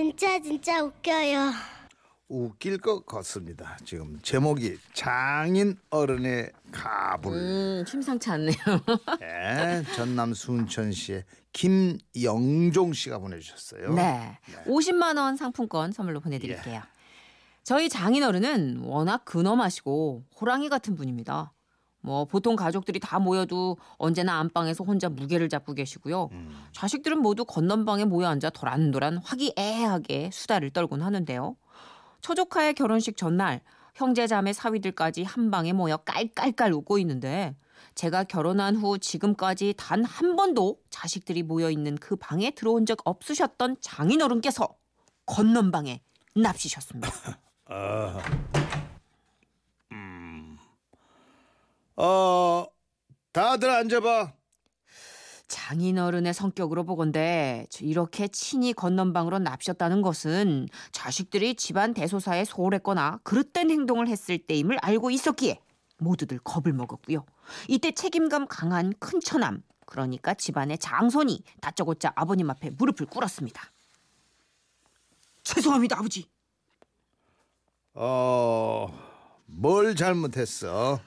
진짜 진짜 웃겨요. 웃길 것 같습니다. 지금 제목이 장인 어른의 가불. 음, 심상치 않네요. 네, 전남 순천시의 김영종 씨가 보내주셨어요. 네. 50만 원 상품권 선물로 보내드릴게요. 저희 장인 어른은 워낙 근엄하시고 호랑이 같은 분입니다. 뭐 보통 가족들이 다 모여도 언제나 안방에서 혼자 무게를 잡고 계시고요. 음. 자식들은 모두 건넌방에 모여 앉아 도란도란 화기애애하게 수다를 떨곤 하는데요. 처조카의 결혼식 전날 형제 자매 사위들까지 한 방에 모여 깔깔깔 웃고 있는데 제가 결혼한 후 지금까지 단 한 번도 자식들이 모여 있는 그 방에 들어온 적 없으셨던 장인어른께서 건넌방에 납시셨습니다. 어, 다들 앉아봐. 장인어른의 성격으로 보건대 이렇게 친히 건넌방으로 납셨다는 것은 자식들이 집안 대소사에 소홀했거나 그릇된 행동을 했을 때임을 알고 있었기에 모두들 겁을 먹었고요. 이때 책임감 강한 큰 처남 그러니까 집안의 장손이 다짜고짜 아버님 앞에 무릎을 꿇었습니다. 죄송합니다 아버지. 어, 뭘 잘못했어?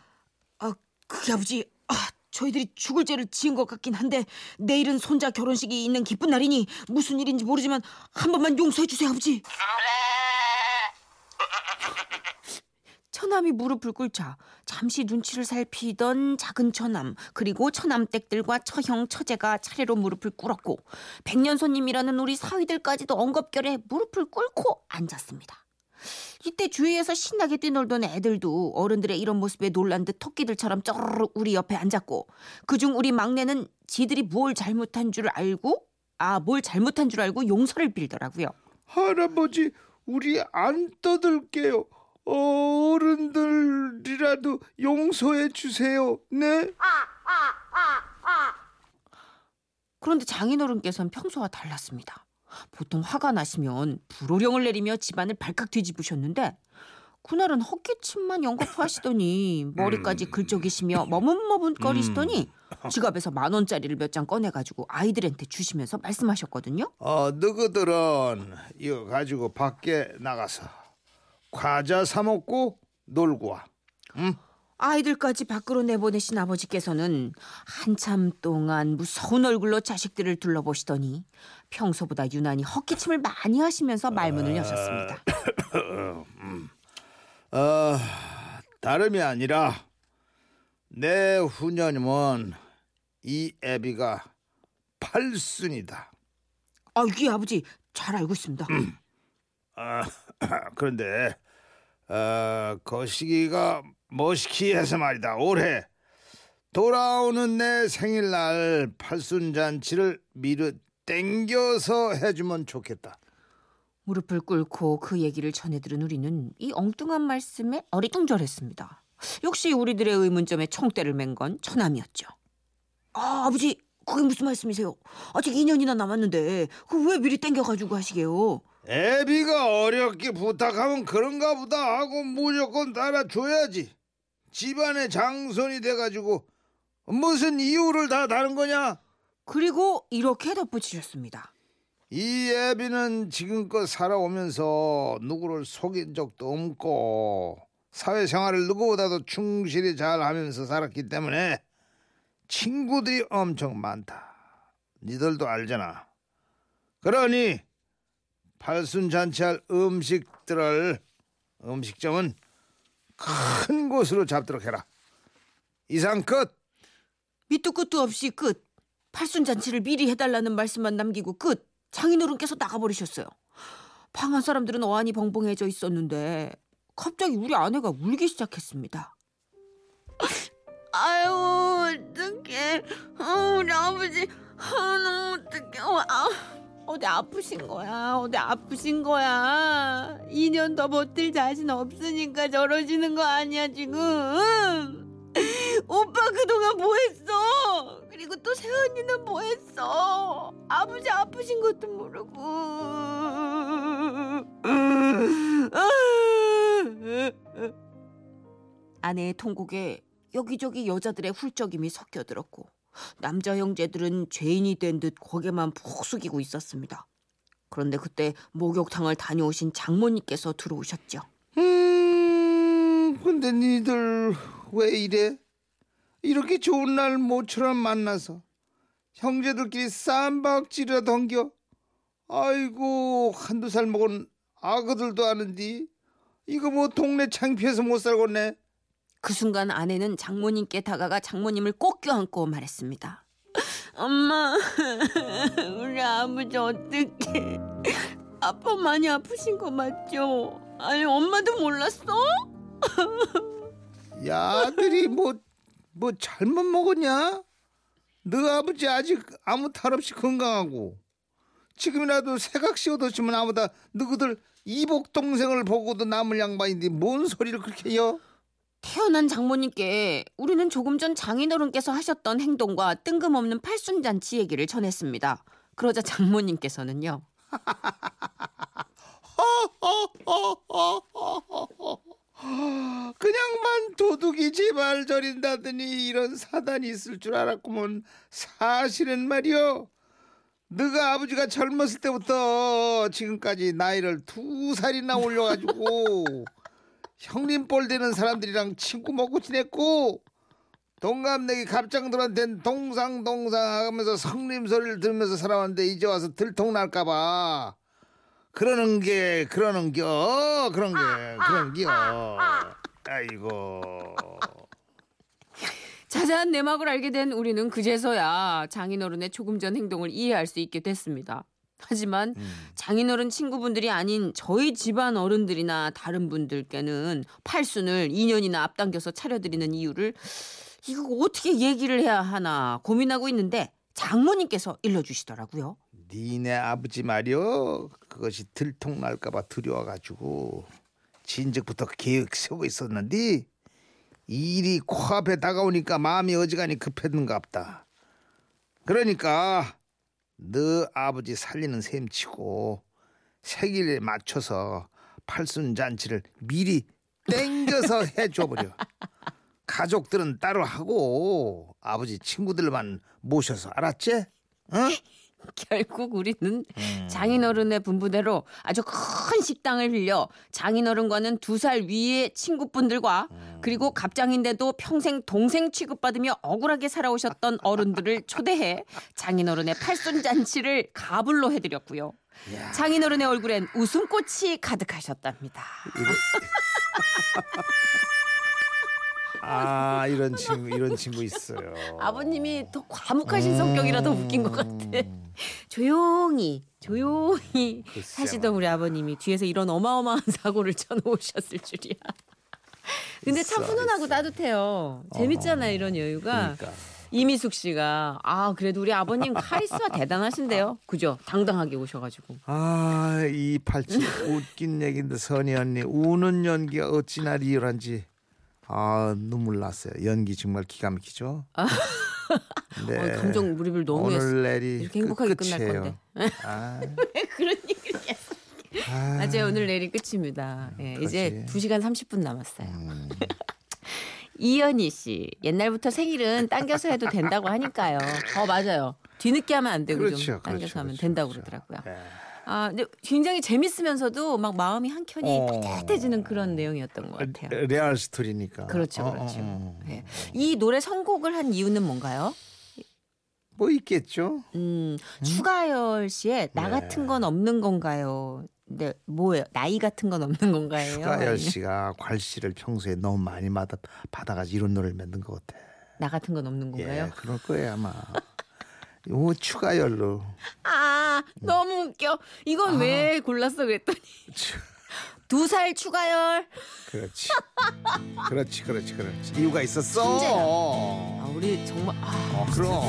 아 그게 아버지 아 저희들이 죽을 죄를 지은 것 같긴 한데 내일은 손자 결혼식이 있는 기쁜 날이니 무슨 일인지 모르지만 한 번만 용서해 주세요 아버지. 처남이 무릎을 꿇자 잠시 눈치를 살피던 작은 처남 그리고 처남댁들과 처형 처제가 차례로 무릎을 꿇었고 백년손님이라는 우리 사위들까지도 엉겁결에 무릎을 꿇고 앉았습니다. 이때 주위에서 신나게 뛰놀던 애들도 어른들의 이런 모습에 놀란 듯 토끼들처럼 쪼르르 우리 옆에 앉았고 그중 우리 막내는 지들이 뭘 잘못한 줄 알고 아 뭘 잘못한 줄 알고 용서를 빌더라고요. 할아버지, 우리 안 떠들게요. 어른들이라도 용서해 주세요. 네? 그런데 장인어른께서는 평소와 달랐습니다. 보통 화가 나시면 불호령을 내리며 집안을 발칵 뒤집으셨는데 그날은 헛기침만 연거푸하시더니 머리까지 긁적이시며 머뭇머뭇거리시더니 지갑에서 만 원짜리를 몇 장 꺼내가지고 아이들한테 주시면서 말씀하셨거든요. 어, 너희들은 이거 가지고 밖에 나가서 과자 사 먹고 놀고 와. 아이들까지 밖으로 내보내신 아버지께서는 한참 동안 무서운 얼굴로 자식들을 둘러보시더니 평소보다 유난히 헛기침을 많이 하시면서 말문을 여셨습니다. 어, 다름이 아니라 내 후녀님은 이 애비가 팔순이다. 아, 이게 아버지 잘 알고 있습니다. 아, 그런데 어, 그 시기가 머시기 해서 말이다. 올해 돌아오는 내 생일날 팔순 잔치를 미르 땡겨서 해주면 좋겠다. 무릎을 꿇고 그 얘기를 전해들은 우리는 이 엉뚱한 말씀에 어리둥절했습니다. 역시 우리들의 의문점에 총대를 맨 건 처남이었죠. 아, 아버지, 그게 무슨 말씀이세요? 아직 2년이나 남았는데 그 왜 미리 땡겨가지고 하시게요? 애비가 어렵게 부탁하면 그런가 보다 하고 무조건 따라줘야지. 집안의 장손이 돼가지고 무슨 이유를 다 다른 거냐? 그리고 이렇게 덧붙이셨습니다. 이 애비는 지금껏 살아오면서 누구를 속인 적도 없고 사회생활을 누구보다도 충실히 잘하면서 살았기 때문에 친구들이 엄청 많다. 니들도 알잖아. 그러니 팔순 잔치할 음식들을 음식점은 큰 곳으로 잡도록 해라. 이상 끝. 밑도 끝도 없이 끝. 팔순 잔치를 미리 해달라는 말씀만 남기고 끝. 장인어른께서 나가버리셨어요. 방안 사람들은 어안이 벙벙해져 있었는데 갑자기 우리 아내가 울기 시작했습니다. 아유 어떡해 어, 우리 아버지 아, 너무 어떡해 어, 아, 어디 아프신 거야? 어디 아프신 거야? 2년 더 버틸 자신 없으니까 저러시는 거 아니야 지금? 오빠 그동안 뭐 했어? 그리고 또 세언니는 뭐 했어? 아버지 아프신 것도 모르고. 아내의 통곡에 여기저기 여자들의 훌쩍임이 섞여들었고 남자 형제들은 죄인이 된 듯 고개만 푹 숙이고 있었습니다. 그런데 그때 목욕탕을 다녀오신 장모님께서 들어오셨죠. 음, 근데 니들 왜 이래? 이렇게 좋은 날 모처럼 만나서 형제들끼리 쌈박질이라 던겨? 아이고 한두 살 먹은 아그들도 아는디 이거 뭐 동네 창피해서 못 살겠네 그 순간 아내는 장모님께 다가가 장모님을 꼭 껴안고 말했습니다. 엄마, 우리 아버지 어떡해. 아빠 많이 아프신 거 맞죠? 아니, 엄마도 몰랐어? 야들이 뭐, 뭐 잘못 먹었냐? 너 아버지 아직 아무 탈 없이 건강하고 지금이라도 새각 씌워뒀으면 아무다 너희들 이복 동생을 보고도 남을 양반인데 뭔 소리를 그렇게 해요? 태어난 장모님께 우리는 조금 전 장인어른께서 하셨던 행동과 뜬금없는 팔순잔치 얘기를 전했습니다. 그러자 장모님께서는요. 그냥만 도둑이 제발 저린다더니 이런 사단이 있을 줄 알았구먼 사실은 말이요 너가 아버지가 젊었을 때부터 지금까지 나이를 두 살이나 올려가지고 형님 뻘 되는 사람들이랑 친구 먹고 지냈고 동갑내기 갑장들한텐 동상동상 하면서 성님 소리를 들으면서 살아왔는데 이제 와서 들통날까봐. 그러는 게 그러는겨 그런 게 그런겨 아이고. 자세한 내막을 알게 된 우리는 그제서야 장인어른의 조금 전 행동을 이해할 수 있게 됐습니다. 하지만 장인어른 친구분들이 아닌 저희 집안 어른들이나 다른 분들께는 팔순을 2년이나 앞당겨서 차려드리는 이유를 이거 어떻게 얘기를 해야 하나 고민하고 있는데 장모님께서 일러주시더라고요. 니네 아버지 말이여 그것이 들통날까봐 두려워가지고 진즉부터 계획 세우고 있었는데 일이 코앞에 다가오니까 마음이 어지간히 급했는갑다 그러니까 너 아버지 살리는 셈치고 생일에 맞춰서 팔순잔치를 미리 땡겨서 해줘버려 가족들은 따로 하고 아버지 친구들만 모셔서 알았지? 어? 결국 우리는 음. 장인어른의 분부대로 아주 큰 식당을 빌려 장인어른과는 두 살 위의 친구분들과 음. 그리고 갑장인데도 평생 동생 취급받으며 억울하게 살아오셨던 어른들을 초대해 장인어른의 팔순잔치를 가불로 해드렸고요. 장인어른의 얼굴엔 웃음꽃이 가득하셨답니다. 아 이런 친구 이런 친구 있어요. 아버님이 더 과묵하신 성격이라 더 웃긴 것 같아. 조용히 조용히 하시던 우리 아버님이 뒤에서 이런 어마어마한 사고를 쳐놓으셨을 줄이야. 근데 참 있어, 훈훈하고 있어. 따뜻해요. 재밌잖아요 이런 여유가. 그러니까 이미숙 씨가 아 그래도 우리 아버님 카리스마 대단하신데요. 그죠? 당당하게 오셔가지고. 아이 팔찌 웃긴 얘긴데 선희 언니 우는 연기가 어찌나 리얼한지 아 눈물 났어요. 연기 정말 기가 막히죠. 네. 어, 감정 몰입을 너무 했어. 오늘 내리 이렇게 행복하게 끝- 끝날. 건데. 아, 그런 얘기를 했어. 아, 맞아요. 오늘 내일이 끝입니다. 예, 이제 그렇지. 2시간 30분 남았어요. 음. 이연희 씨. 옛날부터 생일은 당겨서 해도 된다고 하니까요. 어, 맞아요. 뒤늦게 하면 안 되고 그렇죠, 좀 당겨서 그렇죠, 하면 그렇죠, 된다고 그렇죠. 그러더라고요. 네. 아, 근데 굉장히 재밌으면서도 막 마음이 한 켠이 어. 따뜻해지는 그런 내용이었던 것 같아요. 레알 스토리니까. 그렇죠, 어, 그렇죠. 어, 어. 예. 이 노래 선곡을 한 이유는 뭔가요? 뭐 있겠죠. 음, 추가열 씨의 나 네. 같은 건 없는 건가요? 네, 뭐예요? 나이 같은 건 없는 건가요? 추가열 씨가 괄씨를 평소에 너무 많이 받아 받아가지고 이런 노래를 만든 것 같아. 나 같은 건 없는 건가요? 예, 그럴 거예요 아마. 요 추가열로. 아, 너무 웃겨. 이건 왜 골랐어 그랬더니 두 살 추가열. 그렇지. 그렇지, 그렇지, 그렇지. 이유가 있었어. 어, 아, 우리 정말 아, 그럼.